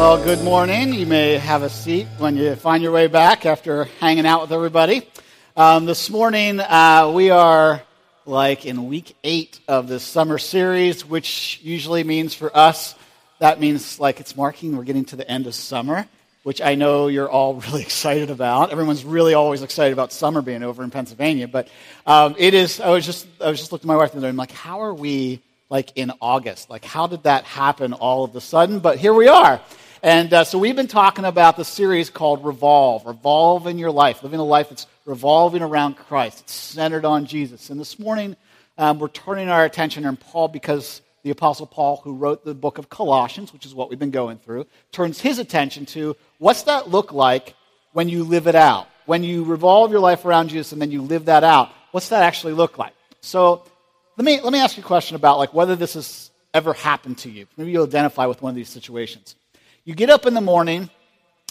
Well, good morning. You may have a seat when you find your way back after hanging out with everybody. Um, this morning, uh, we are like in week eight of this summer series, which usually means for us, that means like it's marking, we're getting to the end of summer, which I know you're all really excited about. Everyone's really always excited about summer being over in Pennsylvania, but um, it is, I was just, I was just looking at my wife and I'm like, how are we like in August? Like, how did that happen all of a sudden? But here we are. And uh, so we've been talking about the series called Revolve, Revolve in Your Life, living a life that's revolving around Christ, it's centered on Jesus. And this morning, um, we're turning our attention on Paul because the Apostle Paul, who wrote the book of Colossians, which is what we've been going through, turns his attention to what's that look like when you live it out? When you revolve your life around Jesus and then you live that out, what's that actually look like? So let me, let me ask you a question about like whether this has ever happened to you. Maybe you'll identify with one of these situations. You get up in the morning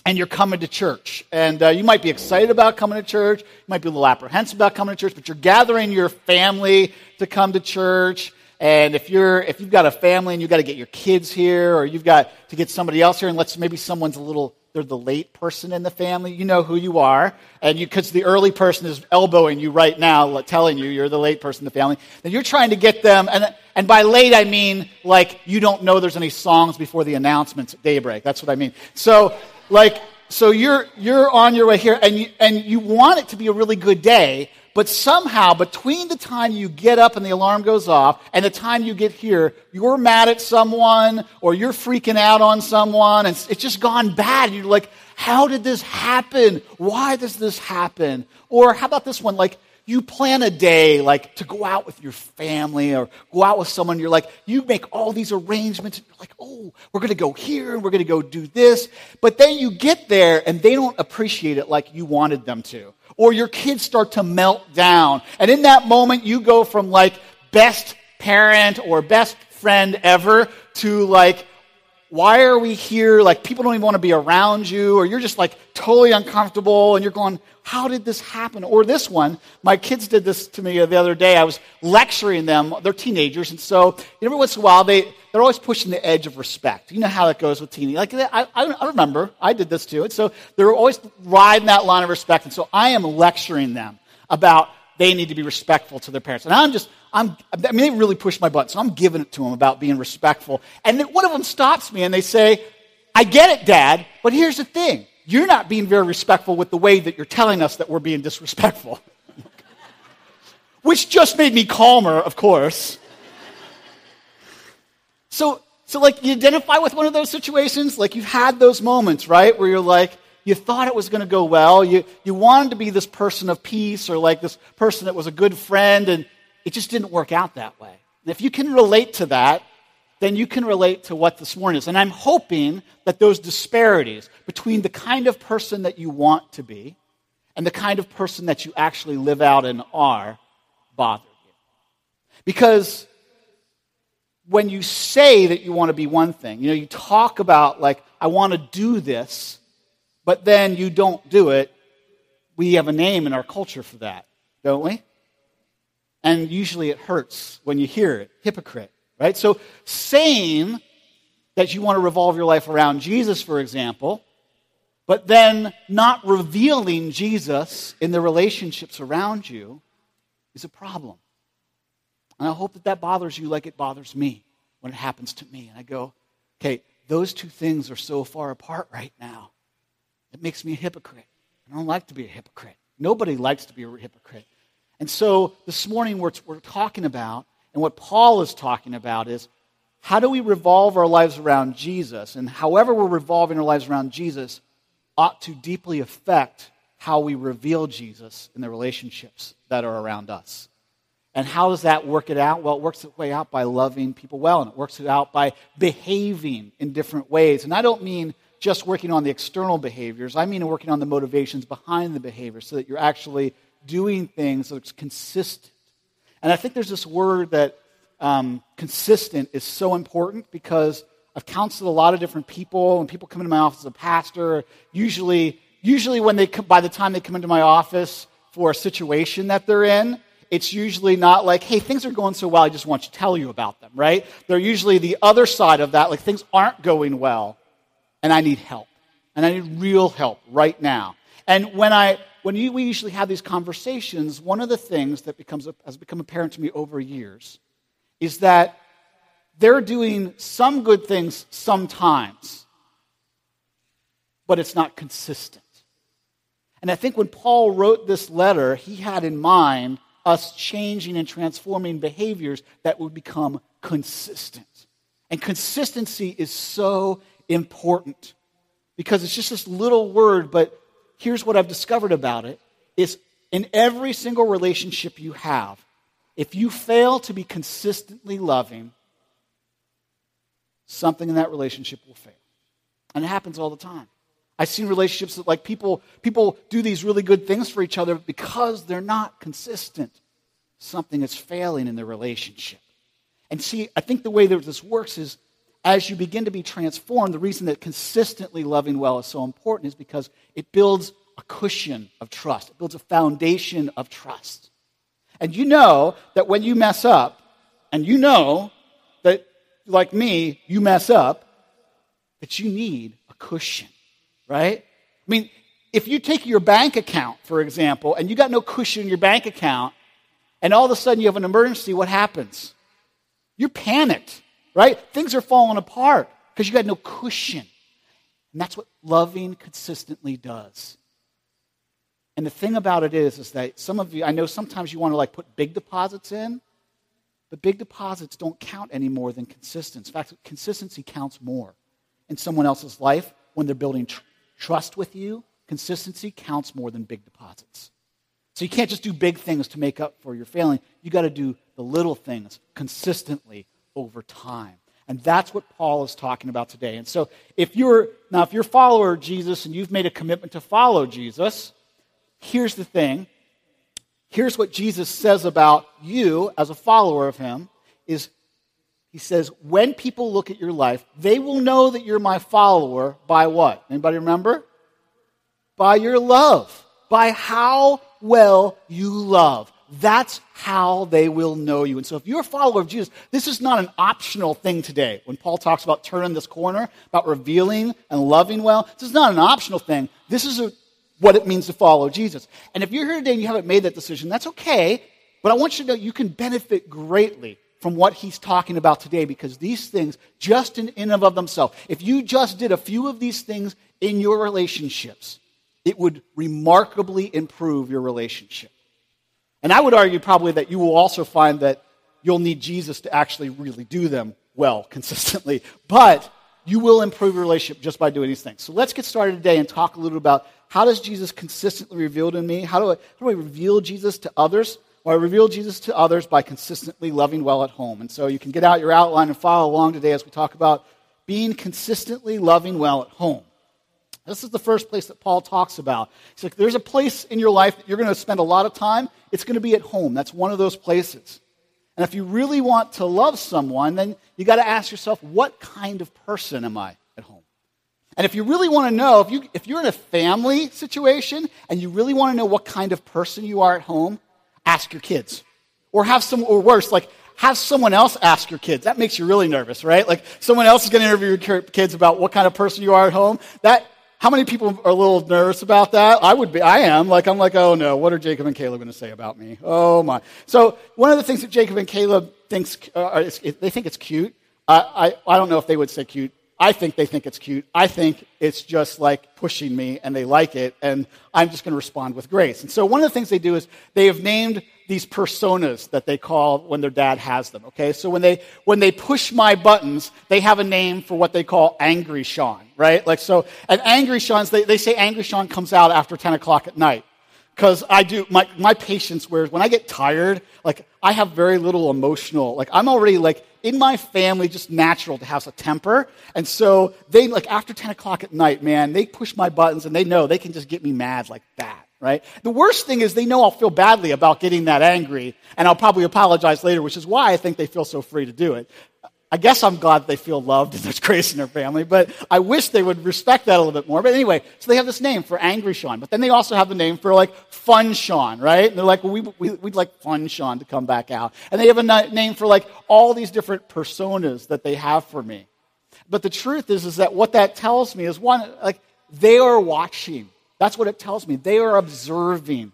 and you're coming to church. And uh, you might be excited about coming to church. You might be a little apprehensive about coming to church, but you're gathering your family to come to church. And if you're if you've got a family and you've got to get your kids here, or you've got to get somebody else here, and let's maybe someone's a little they're the late person in the family, you know who you are, and you because the early person is elbowing you right now, telling you you're the late person in the family, then you're trying to get them, and and by late I mean like you don't know there's any songs before the announcements at daybreak. That's what I mean. So like so you're you're on your way here, and you, and you want it to be a really good day, but somehow, between the time you get up and the alarm goes off and the time you get here, you're mad at someone or you're freaking out on someone and it's just gone bad. You're like, how did this happen? Why does this happen? Or how about this one? Like, you plan a day like to go out with your family or go out with someone you're like you make all these arrangements and you're like oh we're going to go here and we're going to go do this but then you get there and they don't appreciate it like you wanted them to or your kids start to melt down. And in that moment, you go from like best parent or best friend ever to like, why are we here? Like, people don't even want to be around you, or you're just like totally uncomfortable, and you're going, How did this happen? Or this one, my kids did this to me the other day. I was lecturing them, they're teenagers, and so every once in a while, they, they're always pushing the edge of respect. You know how that goes with teenagers. Like, I, I remember, I did this too. And so they're always riding that line of respect. And so I am lecturing them about they need to be respectful to their parents. And I'm just, I'm, I mean, they really push my button, so I'm giving it to them about being respectful. And then one of them stops me and they say, I get it, Dad, but here's the thing. You're not being very respectful with the way that you're telling us that we're being disrespectful. Which just made me calmer, of course. So, so like you identify with one of those situations, like you've had those moments, right, where you're like, you thought it was going to go well. You, you wanted to be this person of peace or like this person that was a good friend, and it just didn't work out that way. And if you can relate to that, then you can relate to what this morning is. And I'm hoping that those disparities between the kind of person that you want to be and the kind of person that you actually live out and are bother you. Because when you say that you want to be one thing, you know, you talk about, like, I want to do this, but then you don't do it, we have a name in our culture for that, don't we? And usually it hurts when you hear it hypocrite, right? So saying that you want to revolve your life around Jesus, for example, but then not revealing Jesus in the relationships around you is a problem. And I hope that that bothers you like it bothers me when it happens to me. And I go, okay, those two things are so far apart right now. It makes me a hypocrite. I don't like to be a hypocrite. Nobody likes to be a hypocrite. And so this morning, what we're talking about, and what Paul is talking about, is how do we revolve our lives around Jesus? And however we're revolving our lives around Jesus ought to deeply affect how we reveal Jesus in the relationships that are around us. And how does that work it out? Well, it works its way out by loving people well, and it works it out by behaving in different ways. And I don't mean just working on the external behaviors, I mean working on the motivations behind the behavior so that you're actually doing things that's consistent. And I think there's this word that um, consistent is so important because I've counseled a lot of different people, and people come into my office as a pastor. Usually, usually when they come, by the time they come into my office for a situation that they're in, it's usually not like, hey, things are going so well, I just want to tell you about them, right? They're usually the other side of that, like things aren't going well. and I need help. And I need real help right now. And when I when you, we usually have these conversations, one of the things that becomes has become apparent to me over years is that they're doing some good things sometimes, but it's not consistent. And I think when Paul wrote this letter, he had in mind us changing and transforming behaviors that would become consistent. And consistency is so important because it's just this little word, but here's what I've discovered about it is in every single relationship you have, if you fail to be consistently loving, something in that relationship will fail. And it happens all the time. I've seen relationships that like people people do these really good things for each other because they're not consistent. Something is failing in the relationship. And see, I think the way that this works is as you begin to be transformed, the reason that consistently loving well is so important is because it builds a cushion of trust. It builds a foundation of trust. And you know that when you mess up, and you know that, like me, you mess up, that you need a cushion, right? I mean, if you take your bank account, for example, and you got no cushion in your bank account, and all of a sudden you have an emergency, what happens? You're panicked right? Things are falling apart because you got no cushion. And that's what loving consistently does. And the thing about it is, is that some of you, I know sometimes you want to like put big deposits in, but big deposits don't count any more than consistency. In fact, consistency counts more in someone else's life when they're building tr- trust with you. Consistency counts more than big deposits. So you can't just do big things to make up for your failing. You got to do the little things consistently over time. And that's what Paul is talking about today. And so if you're now if you're a follower of Jesus and you've made a commitment to follow Jesus, here's the thing. Here's what Jesus says about you as a follower of him is he says, when people look at your life, they will know that you're my follower by what? Anybody remember? By your love. By how well you love. That's how they will know you. And so, if you're a follower of Jesus, this is not an optional thing today. When Paul talks about turning this corner, about revealing and loving well, this is not an optional thing. This is a, what it means to follow Jesus. And if you're here today and you haven't made that decision, that's okay. But I want you to know you can benefit greatly from what he's talking about today because these things, just in and of themselves, if you just did a few of these things in your relationships, it would remarkably improve your relationship. And I would argue probably that you will also find that you'll need Jesus to actually really do them well, consistently. But you will improve your relationship just by doing these things. So let's get started today and talk a little about how does Jesus consistently reveal to me? How do I, how do I reveal Jesus to others? Well, I reveal Jesus to others by consistently loving well at home. And so you can get out your outline and follow along today as we talk about being consistently loving well at home. This is the first place that Paul talks about. He's like, there's a place in your life that you're going to spend a lot of time. It's going to be at home. That's one of those places. And if you really want to love someone, then you got to ask yourself, what kind of person am I at home? And if you really want to know, if, you, if you're in a family situation and you really want to know what kind of person you are at home, ask your kids. Or have some, or worse, like have someone else ask your kids. That makes you really nervous, right? Like someone else is going to interview your kids about what kind of person you are at home. That how many people are a little nervous about that? I would be. I am. Like I'm like, oh no, what are Jacob and Caleb going to say about me? Oh my. So one of the things that Jacob and Caleb thinks uh, they think it's cute. I, I I don't know if they would say cute. I think they think it's cute. I think it's just like pushing me and they like it, and I'm just going to respond with grace. And so one of the things they do is they have named these personas that they call when their dad has them. Okay, so when they when they push my buttons, they have a name for what they call Angry Sean, right? Like so, and Angry Sean's they, they say Angry Sean comes out after 10 o'clock at night because I do my my patience wears when I get tired. Like I have very little emotional. Like I'm already like in my family just natural to have a temper. And so they, like, after 10 o'clock at night, man, they push my buttons and they know they can just get me mad like that, right? The worst thing is they know I'll feel badly about getting that angry and I'll probably apologize later, which is why I think they feel so free to do it. I guess I'm glad they feel loved and there's grace in their family, but I wish they would respect that a little bit more. But anyway, so they have this name for Angry Sean, but then they also have the name for like Fun Sean, right? And they're like, well, we, we, would like Fun Sean to come back out. And they have a name for like all these different personas that they have for me. But the truth is, is that what that tells me is one, like, they are watching. That's what it tells me. They are observing.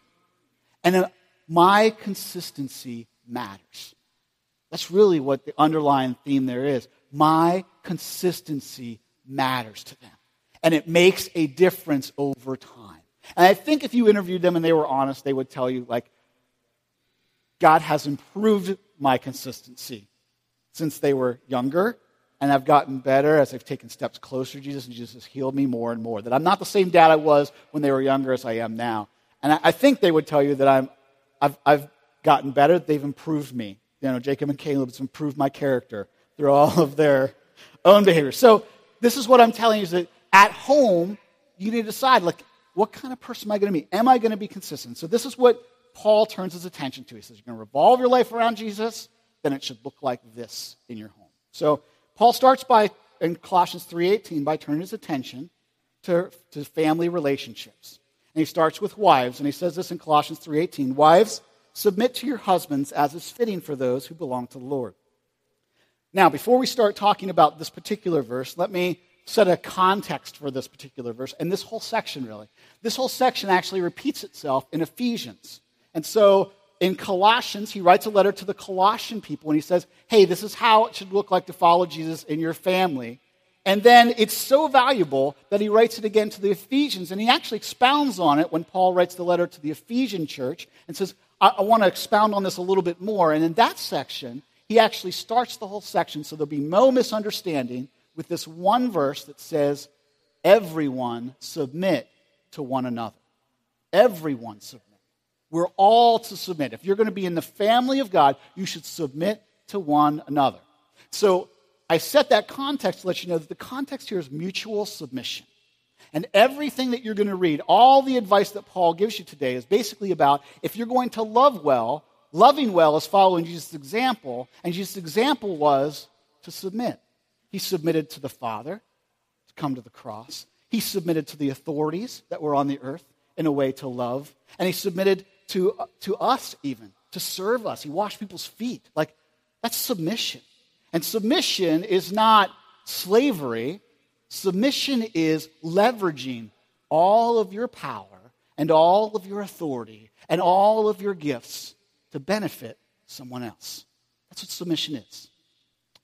And my consistency matters. That's really what the underlying theme there is. My consistency matters to them. And it makes a difference over time. And I think if you interviewed them and they were honest, they would tell you, like, God has improved my consistency since they were younger, and I've gotten better as I've taken steps closer to Jesus, and Jesus has healed me more and more. That I'm not the same dad I was when they were younger as I am now. And I, think they would tell you that I'm, I've, I've gotten better. They've improved me. You know, Jacob and Caleb has improved my character through all of their own behavior. So this is what I'm telling you is that at home, you need to decide, like, what kind of person am I going to be? Am I going to be consistent? So this is what Paul turns his attention to. He says, You're going to revolve your life around Jesus, then it should look like this in your home. So Paul starts by in Colossians 3:18 by turning his attention to, to family relationships. And he starts with wives, and he says this in Colossians 3:18, wives, submit to your husbands as is fitting for those who belong to the Lord. Now, before we start talking about this particular verse, let me set a context for this particular verse and this whole section really. This whole section actually repeats itself in Ephesians. And so in Colossians, he writes a letter to the Colossian people and he says, Hey, this is how it should look like to follow Jesus in your family. And then it's so valuable that he writes it again to the Ephesians. And he actually expounds on it when Paul writes the letter to the Ephesian church and says, I, I want to expound on this a little bit more. And in that section, he actually starts the whole section so there'll be no misunderstanding with this one verse that says, Everyone submit to one another. Everyone submit. We're all to submit. If you're going to be in the family of God, you should submit to one another. So I set that context to let you know that the context here is mutual submission. And everything that you're going to read, all the advice that Paul gives you today is basically about if you're going to love well, loving well is following Jesus' example, and Jesus' example was to submit. He submitted to the Father to come to the cross. He submitted to the authorities that were on the earth in a way to love. And he submitted to, to us, even, to serve us. He washed people's feet. Like, that's submission. And submission is not slavery, submission is leveraging all of your power and all of your authority and all of your gifts to benefit someone else. That's what submission is.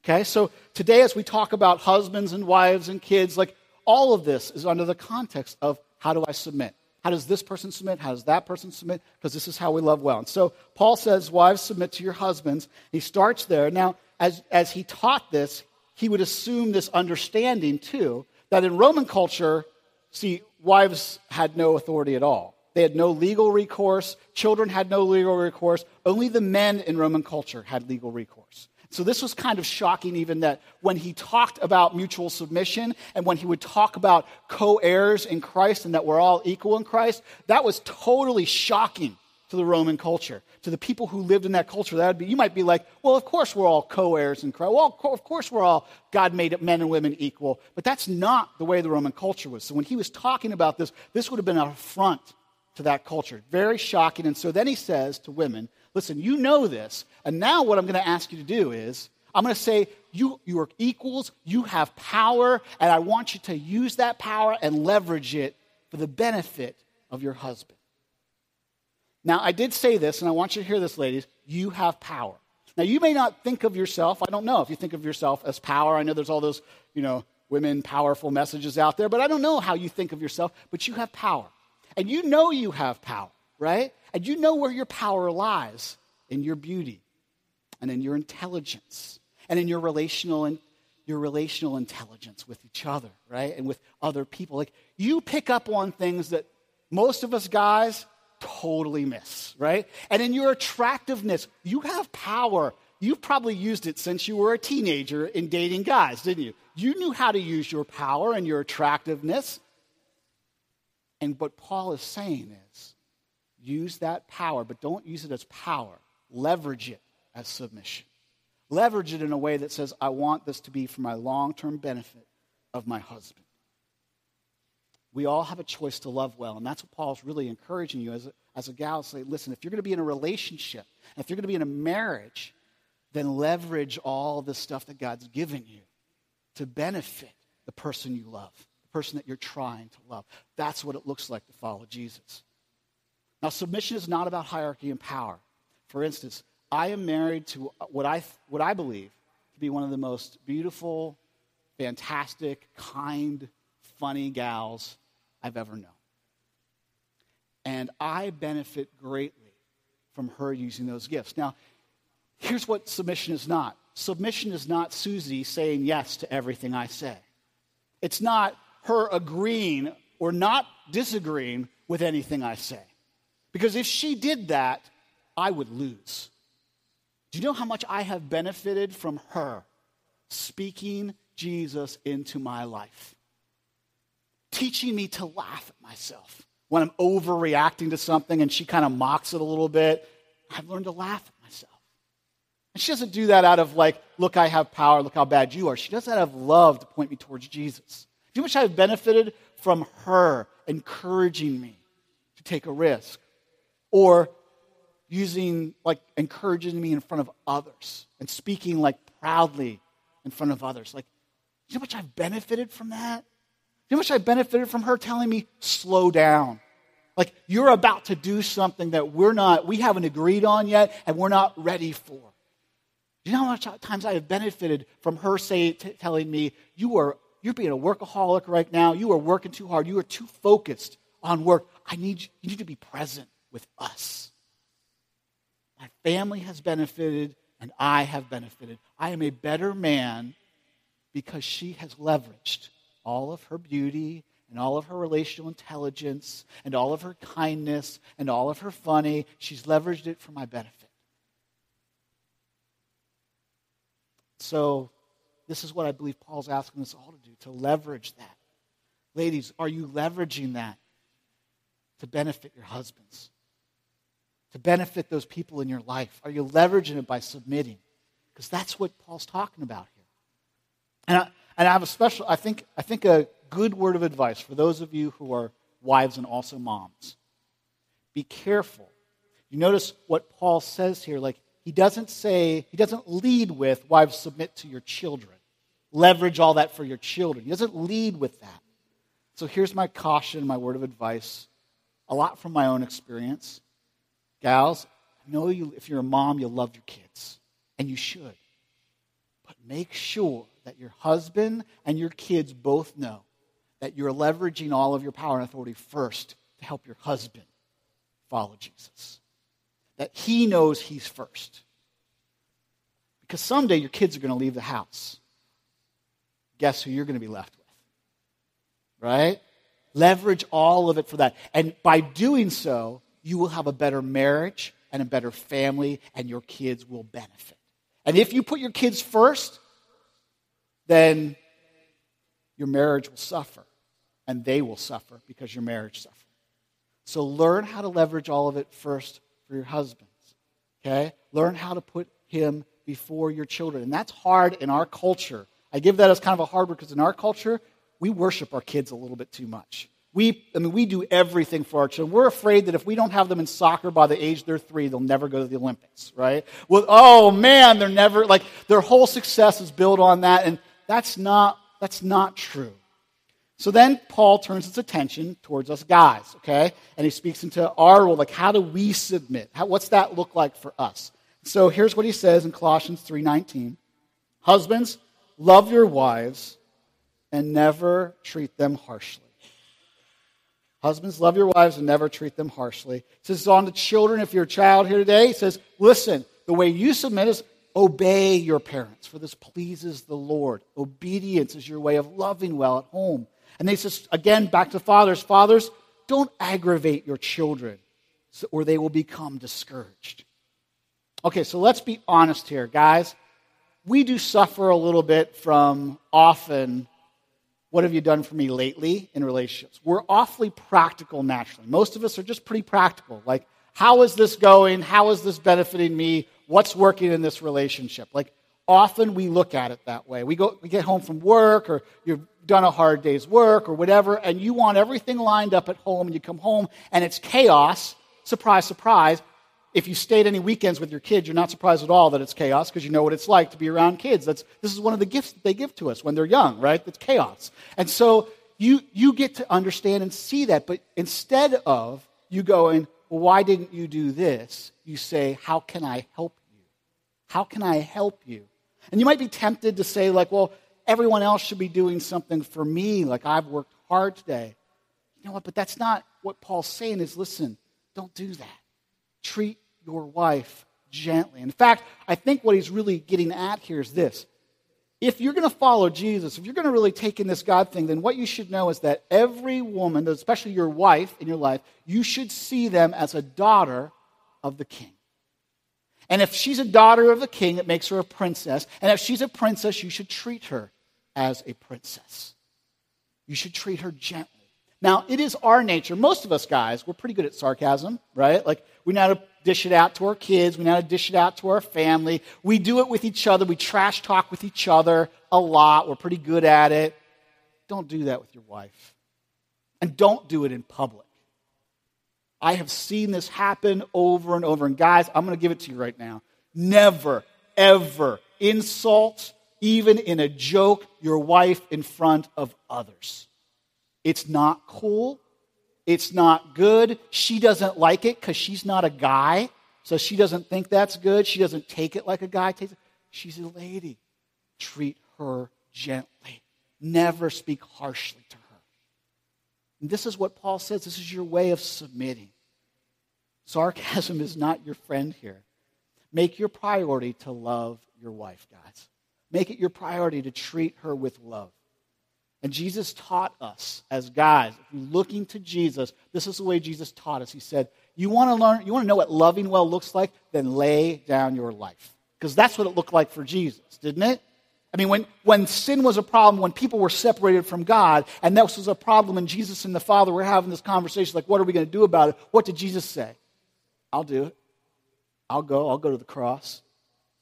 Okay, so today, as we talk about husbands and wives and kids, like all of this is under the context of how do I submit? How does this person submit? How does that person submit? Because this is how we love well. And so Paul says, Wives, submit to your husbands. He starts there. Now, as, as he taught this, he would assume this understanding too that in Roman culture, see, wives had no authority at all. They had no legal recourse. Children had no legal recourse. Only the men in Roman culture had legal recourse. So this was kind of shocking, even that when he talked about mutual submission and when he would talk about co heirs in Christ and that we're all equal in Christ, that was totally shocking to the Roman culture. To the people who lived in that culture, that would be, you might be like, well, of course we're all co heirs in Christ. Well, of course we're all, God made men and women equal. But that's not the way the Roman culture was. So when he was talking about this, this would have been an affront to that culture. Very shocking. And so then he says to women, listen, you know this. And now what I'm going to ask you to do is, I'm going to say, you, you are equals, you have power, and I want you to use that power and leverage it for the benefit of your husband. Now, I did say this, and I want you to hear this, ladies. You have power. Now, you may not think of yourself, I don't know if you think of yourself as power. I know there's all those, you know, women powerful messages out there, but I don't know how you think of yourself, but you have power. And you know you have power, right? And you know where your power lies in your beauty and in your intelligence and in your relational and your relational intelligence with each other, right? And with other people. Like you pick up on things that most of us guys totally miss, right? And in your attractiveness, you have power. You've probably used it since you were a teenager in dating guys, didn't you? You knew how to use your power and your attractiveness. And what Paul is saying is use that power, but don't use it as power. Leverage it as submission. Leverage it in a way that says, I want this to be for my long term benefit of my husband. We all have a choice to love well, and that's what Paul's really encouraging you as a, as a gal. Say, listen, if you're going to be in a relationship, if you're going to be in a marriage, then leverage all the stuff that God's given you to benefit the person you love, the person that you're trying to love. That's what it looks like to follow Jesus. Now, submission is not about hierarchy and power. For instance, I am married to what I, what I believe to be one of the most beautiful, fantastic, kind, funny gals I've ever known. And I benefit greatly from her using those gifts. Now, here's what submission is not submission is not Susie saying yes to everything I say, it's not her agreeing or not disagreeing with anything I say. Because if she did that, I would lose. Do you know how much I have benefited from her speaking Jesus into my life? Teaching me to laugh at myself when I'm overreacting to something and she kind of mocks it a little bit. I've learned to laugh at myself. And she doesn't do that out of like, look, I have power, look how bad you are. She does that out of love to point me towards Jesus. Do you know how much I've benefited from her encouraging me to take a risk? or using, like, encouraging me in front of others and speaking, like, proudly in front of others. Like, you know how much I've benefited from that? You know how much I benefited from her telling me, slow down. Like, you're about to do something that we're not, we haven't agreed on yet, and we're not ready for. Do you know how much times I have benefited from her say, t- telling me, you are, you're being a workaholic right now. You are working too hard. You are too focused on work. I need, you need to be present with us. My family has benefited, and I have benefited. I am a better man because she has leveraged all of her beauty and all of her relational intelligence and all of her kindness and all of her funny. She's leveraged it for my benefit. So, this is what I believe Paul's asking us all to do to leverage that. Ladies, are you leveraging that to benefit your husbands? to benefit those people in your life? Are you leveraging it by submitting? Because that's what Paul's talking about here. And I, and I have a special, I think, I think a good word of advice for those of you who are wives and also moms. Be careful. You notice what Paul says here, like he doesn't say, he doesn't lead with wives submit to your children. Leverage all that for your children. He doesn't lead with that. So here's my caution, my word of advice, a lot from my own experience. Gals, I know you, if you're a mom, you love your kids, and you should. But make sure that your husband and your kids both know that you're leveraging all of your power and authority first to help your husband follow Jesus. That he knows he's first. Because someday your kids are going to leave the house. Guess who you're going to be left with? Right? Leverage all of it for that. And by doing so, you will have a better marriage and a better family, and your kids will benefit. And if you put your kids first, then your marriage will suffer, and they will suffer because your marriage suffers. So learn how to leverage all of it first for your husbands. Okay? Learn how to put him before your children. And that's hard in our culture. I give that as kind of a hard word because in our culture, we worship our kids a little bit too much. We, I mean, we do everything for our children. We're afraid that if we don't have them in soccer by the age they're three, they'll never go to the Olympics, right? Well, oh man, they're never, like, their whole success is built on that, and that's not, that's not true. So then Paul turns his attention towards us guys, okay? And he speaks into our role, like, how do we submit? How, what's that look like for us? So here's what he says in Colossians 3.19. Husbands, love your wives and never treat them harshly. Husbands, love your wives and never treat them harshly. He says on the children, if you're a child here today, he says, listen, the way you submit is obey your parents, for this pleases the Lord. Obedience is your way of loving well at home. And they says, again, back to fathers, fathers, don't aggravate your children or they will become discouraged. Okay, so let's be honest here, guys. We do suffer a little bit from often what have you done for me lately in relationships? We're awfully practical naturally. Most of us are just pretty practical. Like, how is this going? How is this benefiting me? What's working in this relationship? Like, often we look at it that way. We, go, we get home from work, or you've done a hard day's work, or whatever, and you want everything lined up at home, and you come home and it's chaos. Surprise, surprise. if you stayed any weekends with your kids, you're not surprised at all that it's chaos because you know what it's like to be around kids. That's, this is one of the gifts that they give to us when they're young, right? It's chaos. And so you, you get to understand and see that. But instead of you going, well, why didn't you do this? You say, how can I help? How can I help you? And you might be tempted to say, like, well, everyone else should be doing something for me, like I've worked hard today. You know what? But that's not what Paul's saying is listen, don't do that. Treat your wife gently. In fact, I think what he's really getting at here is this. If you're going to follow Jesus, if you're going to really take in this God thing, then what you should know is that every woman, especially your wife in your life, you should see them as a daughter of the king. And if she's a daughter of the king, it makes her a princess. And if she's a princess, you should treat her as a princess. You should treat her gently. Now, it is our nature. Most of us guys, we're pretty good at sarcasm, right? Like, we know how to dish it out to our kids. We know how to dish it out to our family. We do it with each other. We trash talk with each other a lot. We're pretty good at it. Don't do that with your wife. And don't do it in public. I have seen this happen over and over. And guys, I'm going to give it to you right now. Never, ever insult, even in a joke, your wife in front of others. It's not cool. It's not good. She doesn't like it because she's not a guy. So she doesn't think that's good. She doesn't take it like a guy takes it. She's a lady. Treat her gently. Never speak harshly to her. And this is what Paul says this is your way of submitting. Sarcasm is not your friend here. Make your priority to love your wife, guys. Make it your priority to treat her with love. And Jesus taught us as guys, if you're looking to Jesus, this is the way Jesus taught us. He said, You want to learn, you want to know what loving well looks like? Then lay down your life. Because that's what it looked like for Jesus, didn't it? I mean, when, when sin was a problem, when people were separated from God, and this was a problem, and Jesus and the Father were having this conversation, like, what are we going to do about it? What did Jesus say? I'll do it. I'll go. I'll go to the cross.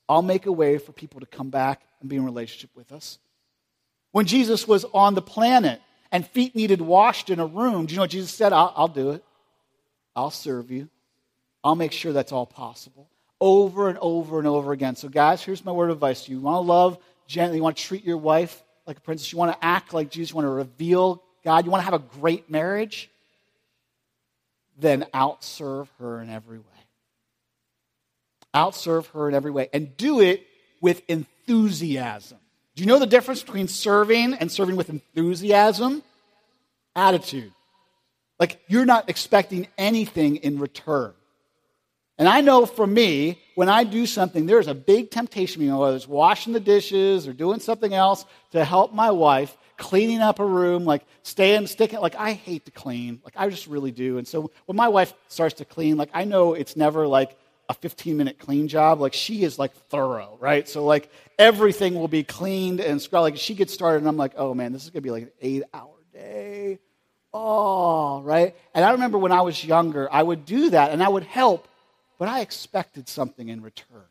I'll make a way for people to come back and be in relationship with us. When Jesus was on the planet and feet needed washed in a room, do you know what Jesus said? I'll, I'll do it. I'll serve you. I'll make sure that's all possible. Over and over and over again. So, guys, here's my word of advice to you. You want to love gently, you want to treat your wife like a princess, you want to act like Jesus, you want to reveal God, you want to have a great marriage, then outserve her in every way. Outserve her in every way. And do it with enthusiasm. Do you know the difference between serving and serving with enthusiasm? Attitude. Like you're not expecting anything in return. And I know for me, when I do something, there's a big temptation, you know, whether it's washing the dishes or doing something else to help my wife, cleaning up a room, like staying, sticking, like I hate to clean. Like I just really do. And so when my wife starts to clean, like I know it's never like a 15 minute clean job. Like she is like thorough, right? So like everything will be cleaned and scrubbed. Like she gets started and I'm like, oh man, this is gonna be like an eight hour day. Oh, right? And I remember when I was younger, I would do that and I would help, but I expected something in return.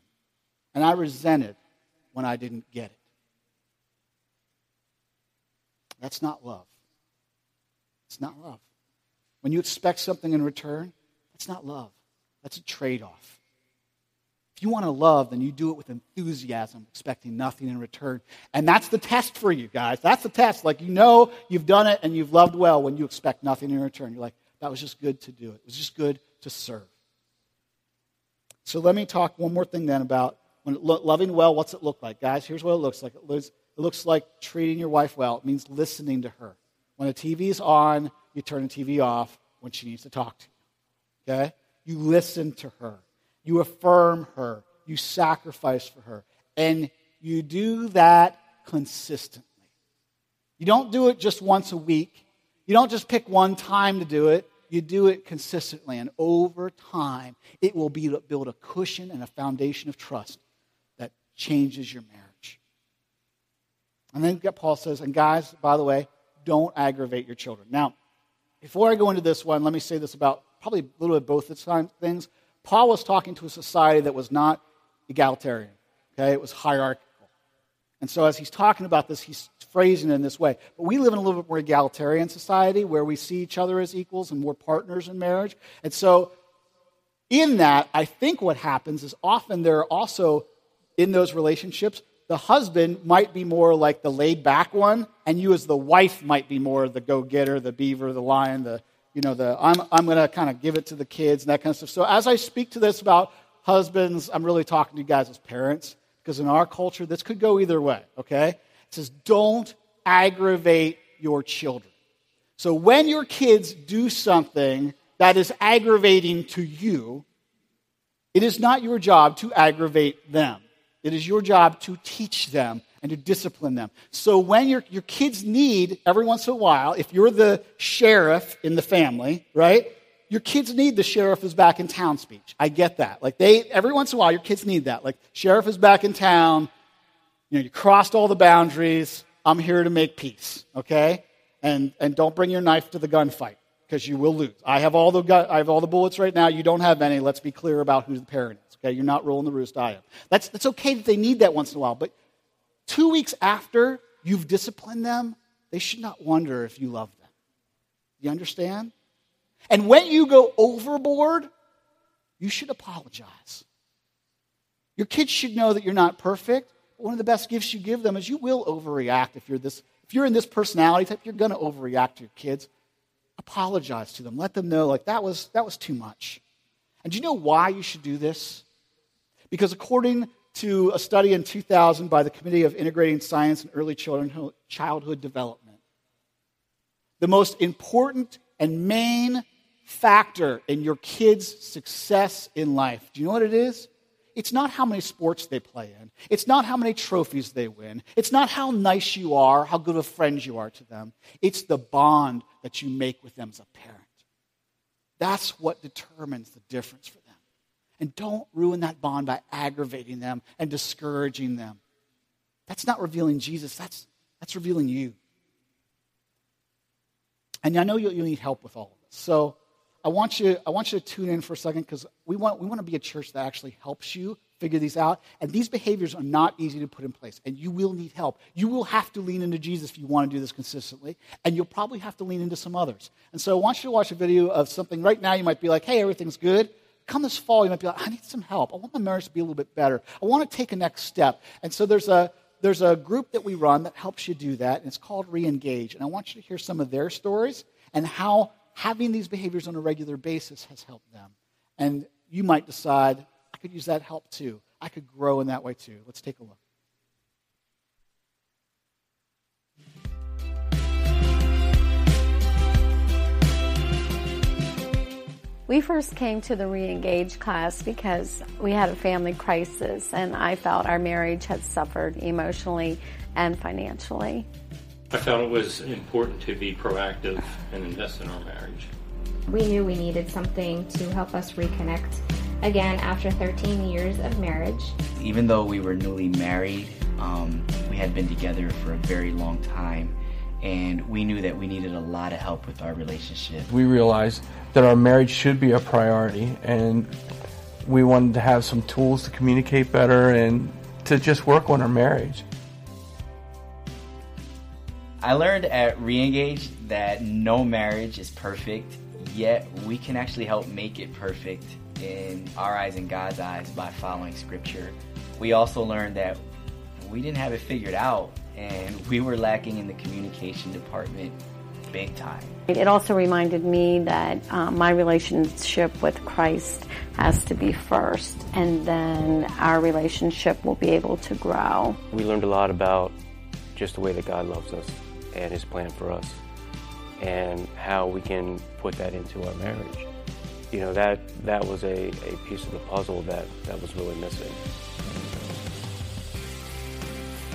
And I resented when I didn't get it. That's not love. It's not love. When you expect something in return, that's not love. That's a trade off. If you want to love, then you do it with enthusiasm, expecting nothing in return. And that's the test for you guys. That's the test. Like, you know you've done it and you've loved well when you expect nothing in return. You're like, that was just good to do it. It was just good to serve. So let me talk one more thing then about when lo- loving well, what's it look like? Guys, here's what it looks like. It looks, it looks like treating your wife well. It means listening to her. When the TV's on, you turn the TV off when she needs to talk to you. Okay? You listen to her. You affirm her. You sacrifice for her. And you do that consistently. You don't do it just once a week. You don't just pick one time to do it. You do it consistently. And over time, it will be, build a cushion and a foundation of trust that changes your marriage. And then Paul says, and guys, by the way, don't aggravate your children. Now, before I go into this one, let me say this about probably a little bit both the things. Paul was talking to a society that was not egalitarian, okay? It was hierarchical. And so as he's talking about this, he's phrasing it in this way. But we live in a little bit more egalitarian society where we see each other as equals and more partners in marriage. And so in that, I think what happens is often there are also in those relationships, the husband might be more like the laid back one, and you as the wife might be more the go getter, the beaver, the lion, the, you know, the I'm, I'm going to kind of give it to the kids and that kind of stuff. So as I speak to this about husbands, I'm really talking to you guys as parents, because in our culture, this could go either way, okay? It says, don't aggravate your children. So when your kids do something that is aggravating to you, it is not your job to aggravate them. It is your job to teach them and to discipline them. So when your, your kids need, every once in a while, if you're the sheriff in the family, right? Your kids need the sheriff is back in town speech. I get that. Like they, every once in a while, your kids need that. Like, sheriff is back in town. You know, you crossed all the boundaries. I'm here to make peace, okay? And, and don't bring your knife to the gunfight because you will lose. I have all the gu- I have all the bullets right now. You don't have any. Let's be clear about who the parent is. Okay, you're not rolling the roost. I am. That's that's okay that they need that once in a while. But two weeks after you've disciplined them, they should not wonder if you love them. You understand? And when you go overboard, you should apologize. Your kids should know that you're not perfect. One of the best gifts you give them is you will overreact if you're this. If you're in this personality type, you're going to overreact to your kids apologize to them. Let them know, like, that was, that was too much. And do you know why you should do this? Because according to a study in 2000 by the Committee of Integrating Science and Early Childhood Development, the most important and main factor in your kids' success in life, do you know what it is? It's not how many sports they play in. It's not how many trophies they win. It's not how nice you are, how good of friends you are to them. It's the bond that you make with them as a parent. That's what determines the difference for them. And don't ruin that bond by aggravating them and discouraging them. That's not revealing Jesus, that's, that's revealing you. And I know you'll, you'll need help with all of this. So I want you, I want you to tune in for a second because we want, we want to be a church that actually helps you figure these out. And these behaviors are not easy to put in place. And you will need help. You will have to lean into Jesus if you want to do this consistently. And you'll probably have to lean into some others. And so I want you to watch a video of something. Right now, you might be like, hey, everything's good. Come this fall, you might be like, I need some help. I want my marriage to be a little bit better. I want to take a next step. And so there's a, there's a group that we run that helps you do that. And it's called Reengage. And I want you to hear some of their stories and how having these behaviors on a regular basis has helped them. And you might decide, I could use that help too. I could grow in that way too. Let's take a look. We first came to the Reengage class because we had a family crisis and I felt our marriage had suffered emotionally and financially. I felt it was important to be proactive and invest in our marriage. We knew we needed something to help us reconnect again after 13 years of marriage. Even though we were newly married, um, we had been together for a very long time, and we knew that we needed a lot of help with our relationship. We realized that our marriage should be a priority, and we wanted to have some tools to communicate better and to just work on our marriage. I learned at Reengage that no marriage is perfect, yet we can actually help make it perfect in our eyes and God's eyes by following Scripture. We also learned that we didn't have it figured out and we were lacking in the communication department big time. It also reminded me that um, my relationship with Christ has to be first, and then our relationship will be able to grow. We learned a lot about just the way that God loves us and his plan for us and how we can put that into our marriage. You know, that, that was a, a piece of the puzzle that, that was really missing.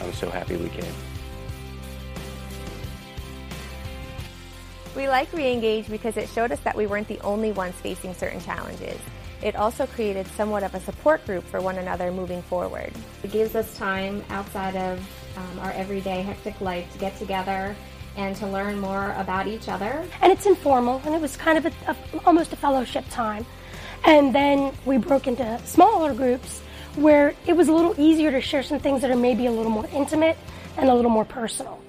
I'm so happy we came. We like Reengage because it showed us that we weren't the only ones facing certain challenges. It also created somewhat of a support group for one another moving forward. It gives us time outside of um, our everyday hectic life to get together and to learn more about each other. And it's informal, and it was kind of a, a, almost a fellowship time. And then we broke into smaller groups where it was a little easier to share some things that are maybe a little more intimate and a little more personal.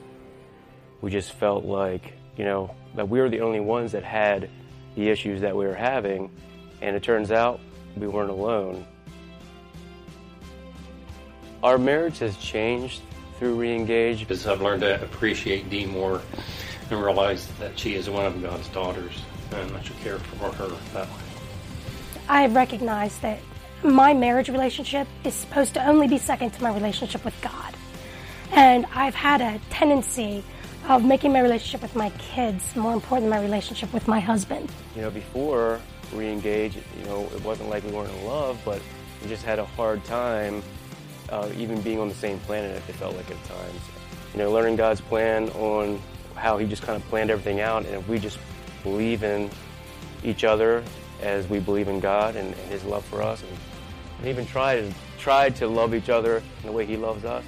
We just felt like, you know, that we were the only ones that had the issues that we were having, and it turns out we weren't alone. Our marriage has changed through Reengage. Because I've learned to appreciate Dee more and realize that she is one of God's daughters and I should care for her that way. I have recognized that my marriage relationship is supposed to only be second to my relationship with God. And I've had a tendency of making my relationship with my kids more important than my relationship with my husband. You know, before Reengage, you know, it wasn't like we weren't in love, but we just had a hard time uh, even being on the same planet, it felt like at times. You know, learning God's plan on how He just kind of planned everything out, and if we just believe in each other as we believe in God and, and His love for us, and, and even try to try to love each other in the way He loves us,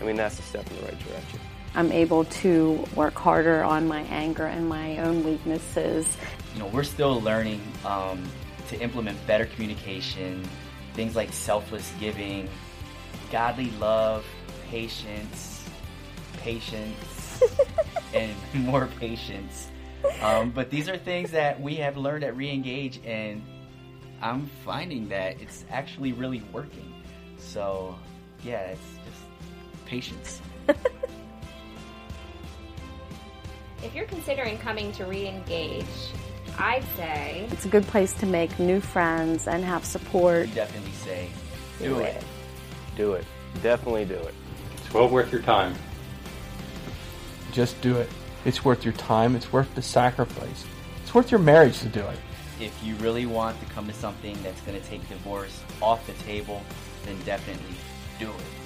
I mean, that's a step in the right direction. I'm able to work harder on my anger and my own weaknesses. You know, we're still learning um, to implement better communication, things like selfless giving, godly love, patience, patience, and more patience. Um, but these are things that we have learned at Reengage, and I'm finding that it's actually really working. So, yeah, it's just patience. If you're considering coming to re-engage, I'd say It's a good place to make new friends and have support. We definitely say, Do do it. it. Do it. Definitely do it. It's well worth your time. Just do it. It's worth your time. It's worth the sacrifice. It's worth your marriage to do it. If you really want to come to something that's going to take divorce off the table, then definitely do it.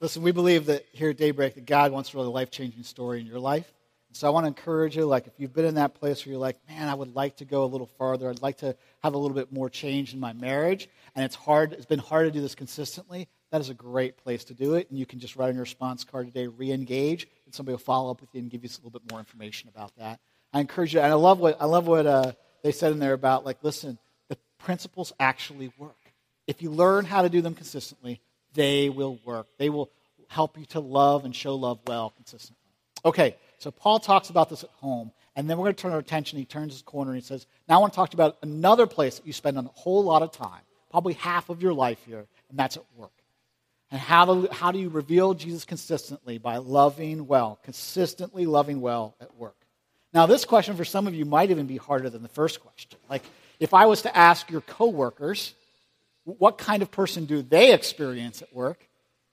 Listen, we believe that here at Daybreak that God wants a really life changing story in your life. So I want to encourage you, like if you've been in that place where you're like, man, I would like to go a little farther. I'd like to have a little bit more change in my marriage, and it's hard. It's been hard to do this consistently. That is a great place to do it, and you can just write on your response card today, re-engage, and somebody will follow up with you and give you a little bit more information about that. I encourage you, and I love what I love what uh, they said in there about like, listen, the principles actually work. If you learn how to do them consistently, they will work. They will help you to love and show love well consistently. Okay, so Paul talks about this at home, and then we're going to turn our attention. He turns his corner and he says, Now I want to talk to you about another place that you spend a whole lot of time, probably half of your life here, and that's at work. And how do, how do you reveal Jesus consistently? By loving well, consistently loving well at work. Now, this question for some of you might even be harder than the first question. Like, if I was to ask your coworkers, what kind of person do they experience at work?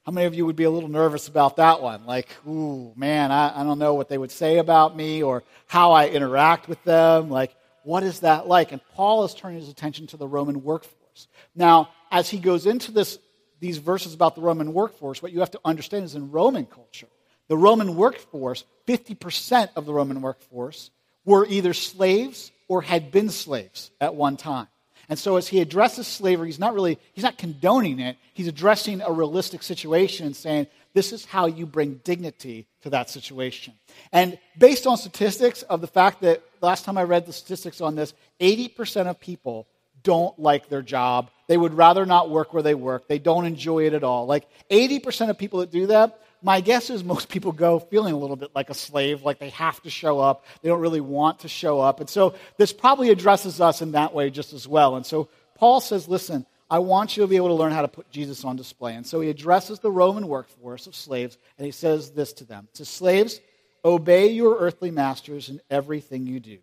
How many of you would be a little nervous about that one? Like, ooh, man, I, I don't know what they would say about me or how I interact with them. Like, what is that like? And Paul is turning his attention to the Roman workforce. Now, as he goes into this, these verses about the Roman workforce, what you have to understand is in Roman culture, the Roman workforce, 50% of the Roman workforce were either slaves or had been slaves at one time. And so as he addresses slavery, he's not really, he's not condoning it. He's addressing a realistic situation and saying, this is how you bring dignity to that situation. And based on statistics of the fact that last time I read the statistics on this, 80% of people don't like their job. They would rather not work where they work. They don't enjoy it at all. Like 80% of people that do that, my guess is most people go feeling a little bit like a slave, like they have to show up. They don't really want to show up. And so this probably addresses us in that way just as well. And so Paul says, listen, I want you to be able to learn how to put Jesus on display. And so he addresses the Roman workforce of slaves, and he says this to them To slaves, obey your earthly masters in everything you do.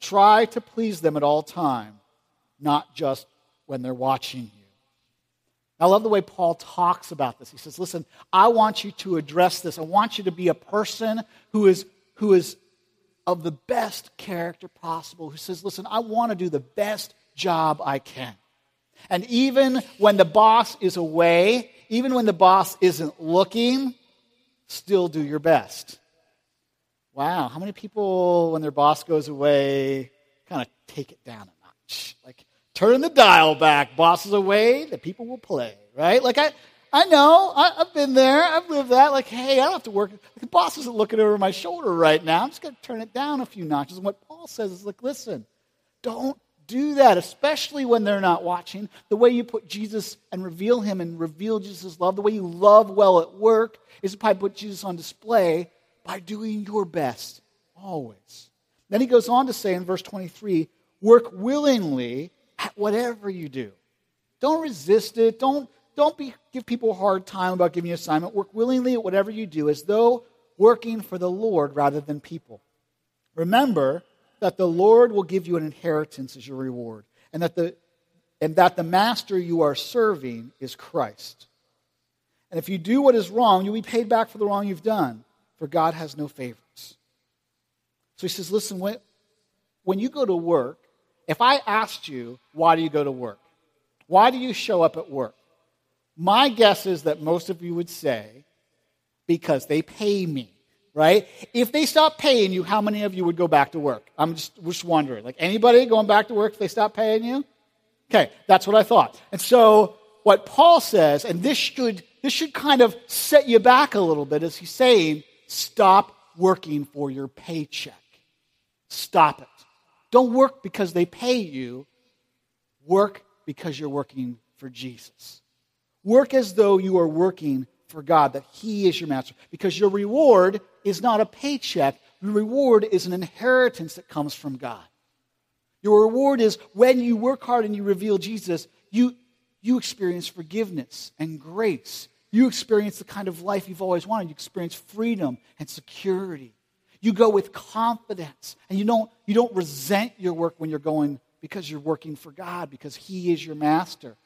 Try to please them at all time, not just when they're watching. I love the way Paul talks about this. He says, Listen, I want you to address this. I want you to be a person who is, who is of the best character possible, who says, Listen, I want to do the best job I can. And even when the boss is away, even when the boss isn't looking, still do your best. Wow, how many people, when their boss goes away, kind of take it down a notch? Like, turn the dial back. Boss is away, the people will play, right? Like, I, I know, I, have been there, I've lived that. Like, hey, I don't have to work. The boss isn't looking over my shoulder right now. I'm just going to turn it down a few notches. And what Paul says is, like, listen, don't do that, especially when they're not watching. The way you put Jesus and reveal him and reveal Jesus' love, the way you love well at work is by put Jesus on display by doing your best, always. Then he goes on to say in verse 23 work willingly whatever you do. Don't resist it. Don't, don't be, give people a hard time about giving you assignment. Work willingly at whatever you do as though working for the Lord rather than people. Remember that the Lord will give you an inheritance as your reward, and that the, and that the master you are serving is Christ. And if you do what is wrong, you'll be paid back for the wrong you've done, for God has no favorites. So he says, listen, when, when you go to work, if I asked you, why do you go to work? Why do you show up at work? My guess is that most of you would say, because they pay me right? If they stop paying you, how many of you would go back to work? I'm just, just wondering. Like anybody going back to work if they stop paying you? Okay, that's what I thought. And so what Paul says, and this should this should kind of set you back a little bit, is he's saying, stop working for your paycheck. Stop it. Don't work because they pay you. Work because you're working for Jesus. Work as though you are working for God, that He is your master. Because your reward is not a paycheck, your reward is an inheritance that comes from God. Your reward is when you work hard and you reveal Jesus, you, you experience forgiveness and grace. You experience the kind of life you've always wanted. You experience freedom and security. You go with confidence and you don't, you don't resent your work when you're going because you're working for God, because He is your master.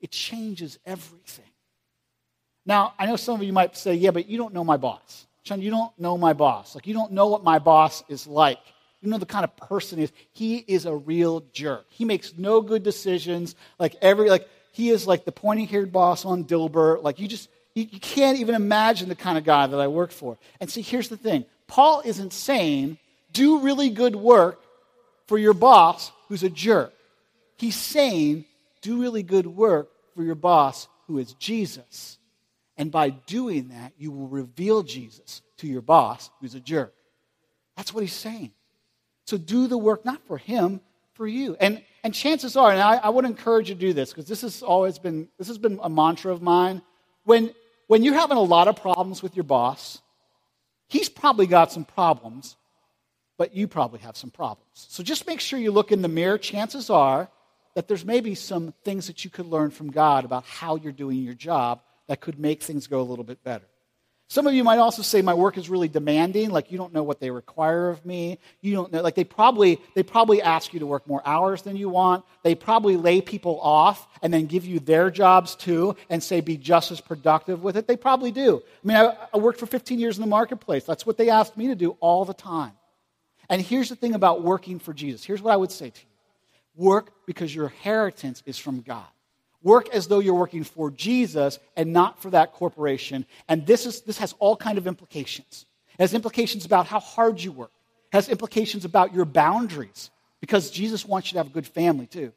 It changes everything. Now, I know some of you might say, yeah, but you don't know my boss. Sean, you don't know my boss. Like, you don't know what my boss is like. You know the kind of person he is. He is a real jerk. He makes no good decisions. Like, every, like, he is like the pointy haired boss on Dilbert. Like, you just, you, you can't even imagine the kind of guy that I work for. And see, here's the thing Paul isn't saying, do really good work for your boss who's a jerk. He's saying, do really good work for your boss who is Jesus. And by doing that, you will reveal Jesus to your boss, who's a jerk. That's what he's saying. So do the work not for him, for you. And, and chances are, and I, I would encourage you to do this because this has always been, this has been a mantra of mine. When, when you're having a lot of problems with your boss, he's probably got some problems, but you probably have some problems. So just make sure you look in the mirror. Chances are that there's maybe some things that you could learn from God about how you're doing your job that could make things go a little bit better. Some of you might also say my work is really demanding, like you don't know what they require of me. You don't know like they probably they probably ask you to work more hours than you want. They probably lay people off and then give you their jobs too and say be just as productive with it. They probably do. I mean, I, I worked for 15 years in the marketplace. That's what they asked me to do all the time. And here's the thing about working for Jesus. Here's what I would say to you. Work because your inheritance is from God. Work as though you're working for Jesus and not for that corporation. And this, is, this has all kind of implications. It has implications about how hard you work. It has implications about your boundaries because Jesus wants you to have a good family too.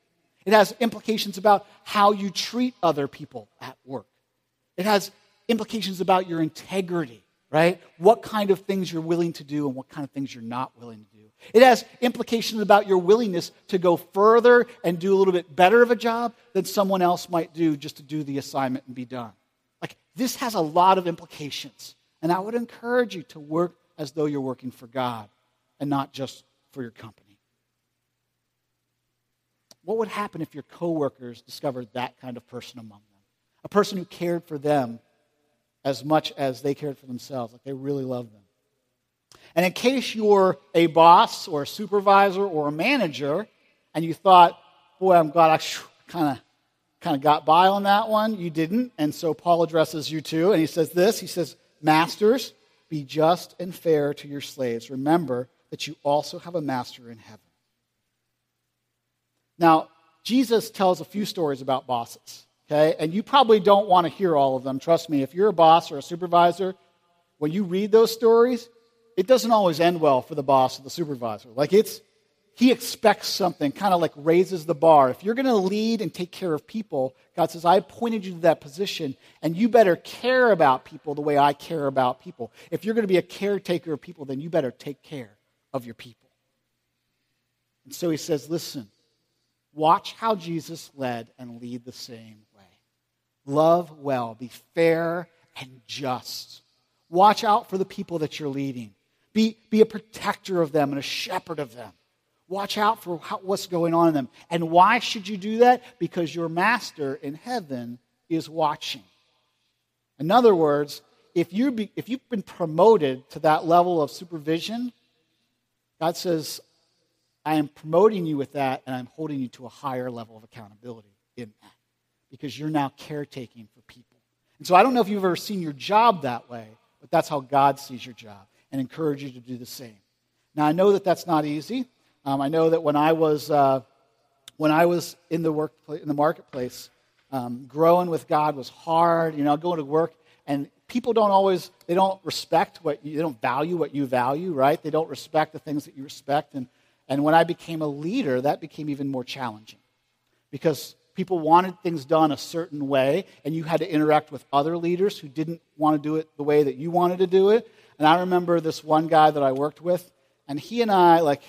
It has implications about how you treat other people at work. It has implications about your integrity, right? What kind of things you're willing to do and what kind of things you're not willing to do. It has implications about your willingness to go further and do a little bit better of a job than someone else might do just to do the assignment and be done. Like, this has a lot of implications. And I would encourage you to work as though you're working for God and not just for your company. What would happen if your coworkers discovered that kind of person among them? A person who cared for them as much as they cared for themselves, like they really loved them. And in case you're a boss or a supervisor or a manager and you thought, boy, I'm glad I kind of kind of got by on that one, you didn't. And so Paul addresses you too. And he says this He says, Masters, be just and fair to your slaves. Remember that you also have a master in heaven. Now, Jesus tells a few stories about bosses, okay? And you probably don't want to hear all of them. Trust me, if you're a boss or a supervisor, when you read those stories, it doesn't always end well for the boss or the supervisor. Like it's, he expects something, kind of like raises the bar. If you're going to lead and take care of people, God says, I appointed you to that position, and you better care about people the way I care about people. If you're going to be a caretaker of people, then you better take care of your people. And so he says, listen, watch how Jesus led and lead the same way. Love well, be fair and just. Watch out for the people that you're leading. Be, be a protector of them and a shepherd of them. Watch out for how, what's going on in them. And why should you do that? Because your master in heaven is watching. In other words, if, you be, if you've been promoted to that level of supervision, God says, I am promoting you with that, and I'm holding you to a higher level of accountability in that because you're now caretaking for people. And so I don't know if you've ever seen your job that way, but that's how God sees your job and encourage you to do the same. Now, I know that that's not easy. Um, I know that when I was, uh, when I was in, the workplace, in the marketplace, um, growing with God was hard. You know, going to work, and people don't always, they don't respect what you, they don't value what you value, right? They don't respect the things that you respect. And, and when I became a leader, that became even more challenging because people wanted things done a certain way, and you had to interact with other leaders who didn't want to do it the way that you wanted to do it. And I remember this one guy that I worked with, and he and I, like,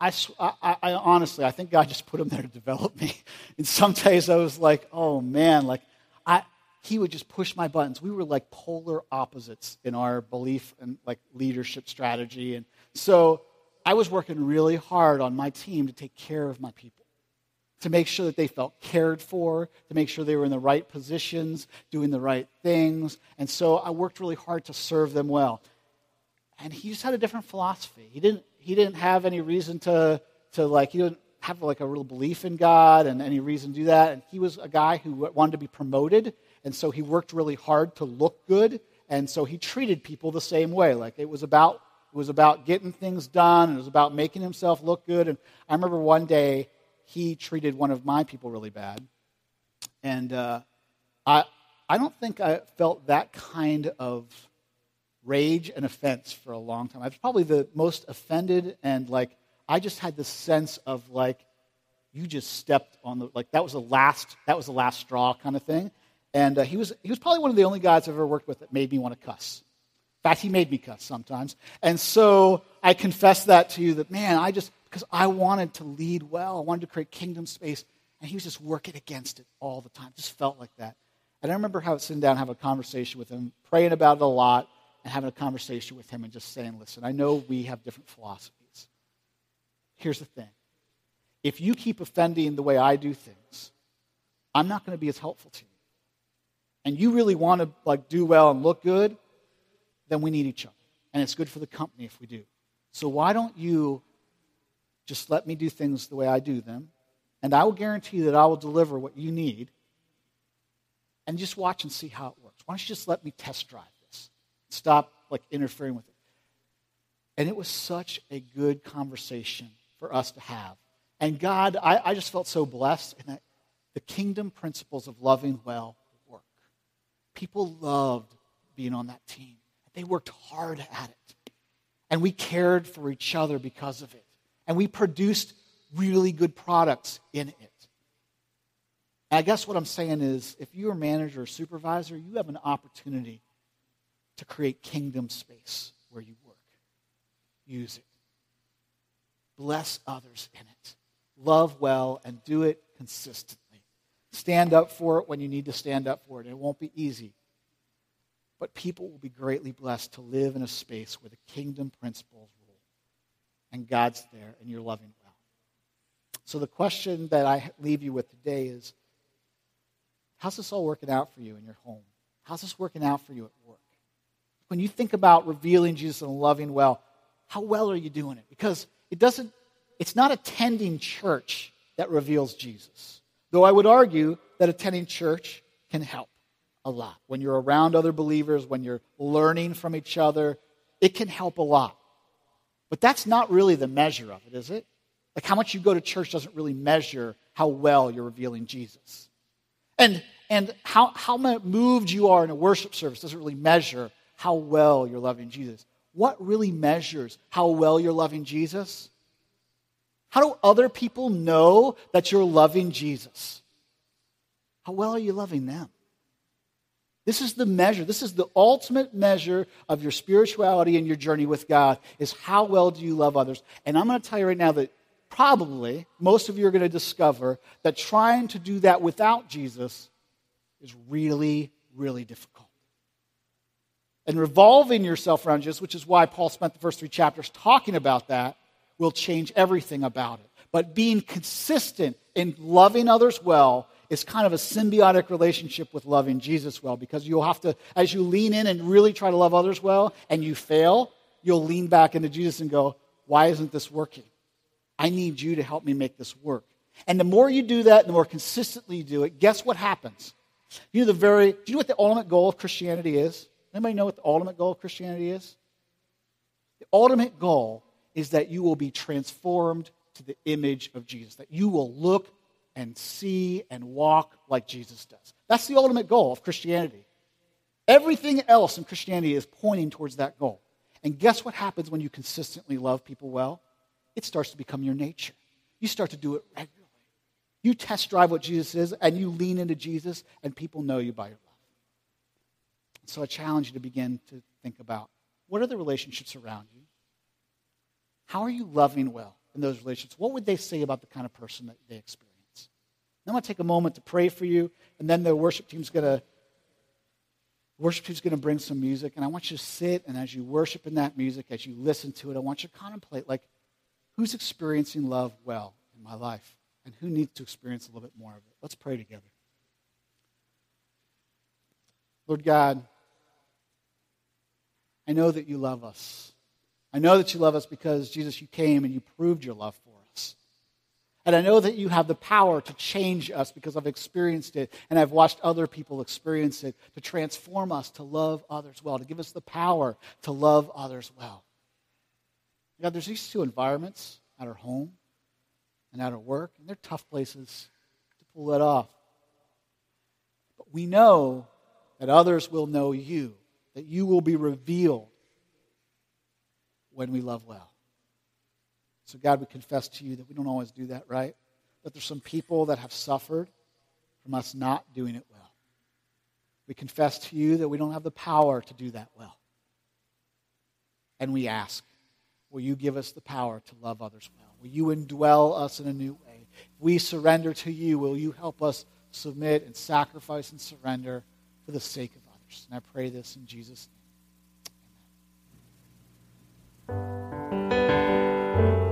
I, I, I, honestly, I think God just put him there to develop me. And some days I was like, oh man, like I, he would just push my buttons. We were like polar opposites in our belief and like leadership strategy. And so I was working really hard on my team to take care of my people, to make sure that they felt cared for, to make sure they were in the right positions, doing the right things. And so I worked really hard to serve them well. And he just had a different philosophy. He didn't he didn't have any reason to, to like, he didn't have like a real belief in God and any reason to do that. And he was a guy who wanted to be promoted. And so he worked really hard to look good. And so he treated people the same way. Like it was about, it was about getting things done. And it was about making himself look good. And I remember one day he treated one of my people really bad. And uh, I, I don't think I felt that kind of rage and offense for a long time. I was probably the most offended and like I just had this sense of like you just stepped on the like that was the last that was the last straw kind of thing. And uh, he was he was probably one of the only guys I've ever worked with that made me want to cuss. In fact, he made me cuss sometimes. And so I confess that to you that man, I just because I wanted to lead well, I wanted to create kingdom space, and he was just working against it all the time. Just felt like that. And I remember how sitting down, having a conversation with him, praying about it a lot, and having a conversation with him and just saying, listen, I know we have different philosophies. Here's the thing if you keep offending the way I do things, I'm not going to be as helpful to you. And you really want to like do well and look good, then we need each other. And it's good for the company if we do. So why don't you just let me do things the way I do them? And I will guarantee that I will deliver what you need. And just watch and see how it works. Why don't you just let me test drive? This? Stop like interfering with it. And it was such a good conversation for us to have. And God, I, I just felt so blessed in that the kingdom principles of loving well work. People loved being on that team. They worked hard at it. And we cared for each other because of it. And we produced really good products in it. And I guess what I'm saying is if you're a manager or supervisor, you have an opportunity to create kingdom space where you work. Use it. Bless others in it. Love well and do it consistently. Stand up for it when you need to stand up for it. It won't be easy. But people will be greatly blessed to live in a space where the kingdom principles and God's there and you're loving well. So the question that I leave you with today is how's this all working out for you in your home? How's this working out for you at work? when you think about revealing Jesus and loving well, how well are you doing it? Because it doesn't, it's not attending church that reveals Jesus. Though I would argue that attending church can help a lot. When you're around other believers, when you're learning from each other, it can help a lot. But that's not really the measure of it, is it? Like how much you go to church doesn't really measure how well you're revealing Jesus. And, and how, how moved you are in a worship service doesn't really measure how well you're loving Jesus. What really measures how well you're loving Jesus? How do other people know that you're loving Jesus? How well are you loving them? This is the measure. This is the ultimate measure of your spirituality and your journey with God is how well do you love others? And I'm going to tell you right now that probably most of you are going to discover that trying to do that without Jesus is really, really difficult. And revolving yourself around Jesus, which is why Paul spent the first three chapters talking about that, will change everything about it. But being consistent in loving others well is kind of a symbiotic relationship with loving Jesus well because you'll have to, as you lean in and really try to love others well and you fail, you'll lean back into Jesus and go, Why isn't this working? I need you to help me make this work. And the more you do that, the more consistently you do it, guess what happens? You know the very, do you know what the ultimate goal of Christianity is? Anybody know what the ultimate goal of Christianity is? The ultimate goal is that you will be transformed to the image of Jesus, that you will look and see and walk like Jesus does. That's the ultimate goal of Christianity. Everything else in Christianity is pointing towards that goal. And guess what happens when you consistently love people well? It starts to become your nature. You start to do it regularly. You test drive what Jesus is, and you lean into Jesus, and people know you by your love. So I challenge you to begin to think about what are the relationships around you? How are you loving well in those relationships? What would they say about the kind of person that they experience? I'm going to take a moment to pray for you, and then the worship team's going to worship team's going to bring some music, and I want you to sit, and as you worship in that music, as you listen to it, I want you to contemplate, like, who's experiencing love well in my life, and who needs to experience a little bit more of it? Let's pray together. Lord God, I know that you love us. I know that you love us because, Jesus, you came and you proved your love for us. And I know that you have the power to change us because I've experienced it and I've watched other people experience it to transform us to love others well, to give us the power to love others well. God, there's these two environments at our home and at our work, and they're tough places to pull that off. But we know that others will know you, that you will be revealed when we love well. So, God, we confess to you that we don't always do that right, that there's some people that have suffered from us not doing it well. We confess to you that we don't have the power to do that well. And we ask, will you give us the power to love others well? Will you indwell us in a new way? If we surrender to you, will you help us submit and sacrifice and surrender for the sake of others? And I pray this in Jesus' name. Amen.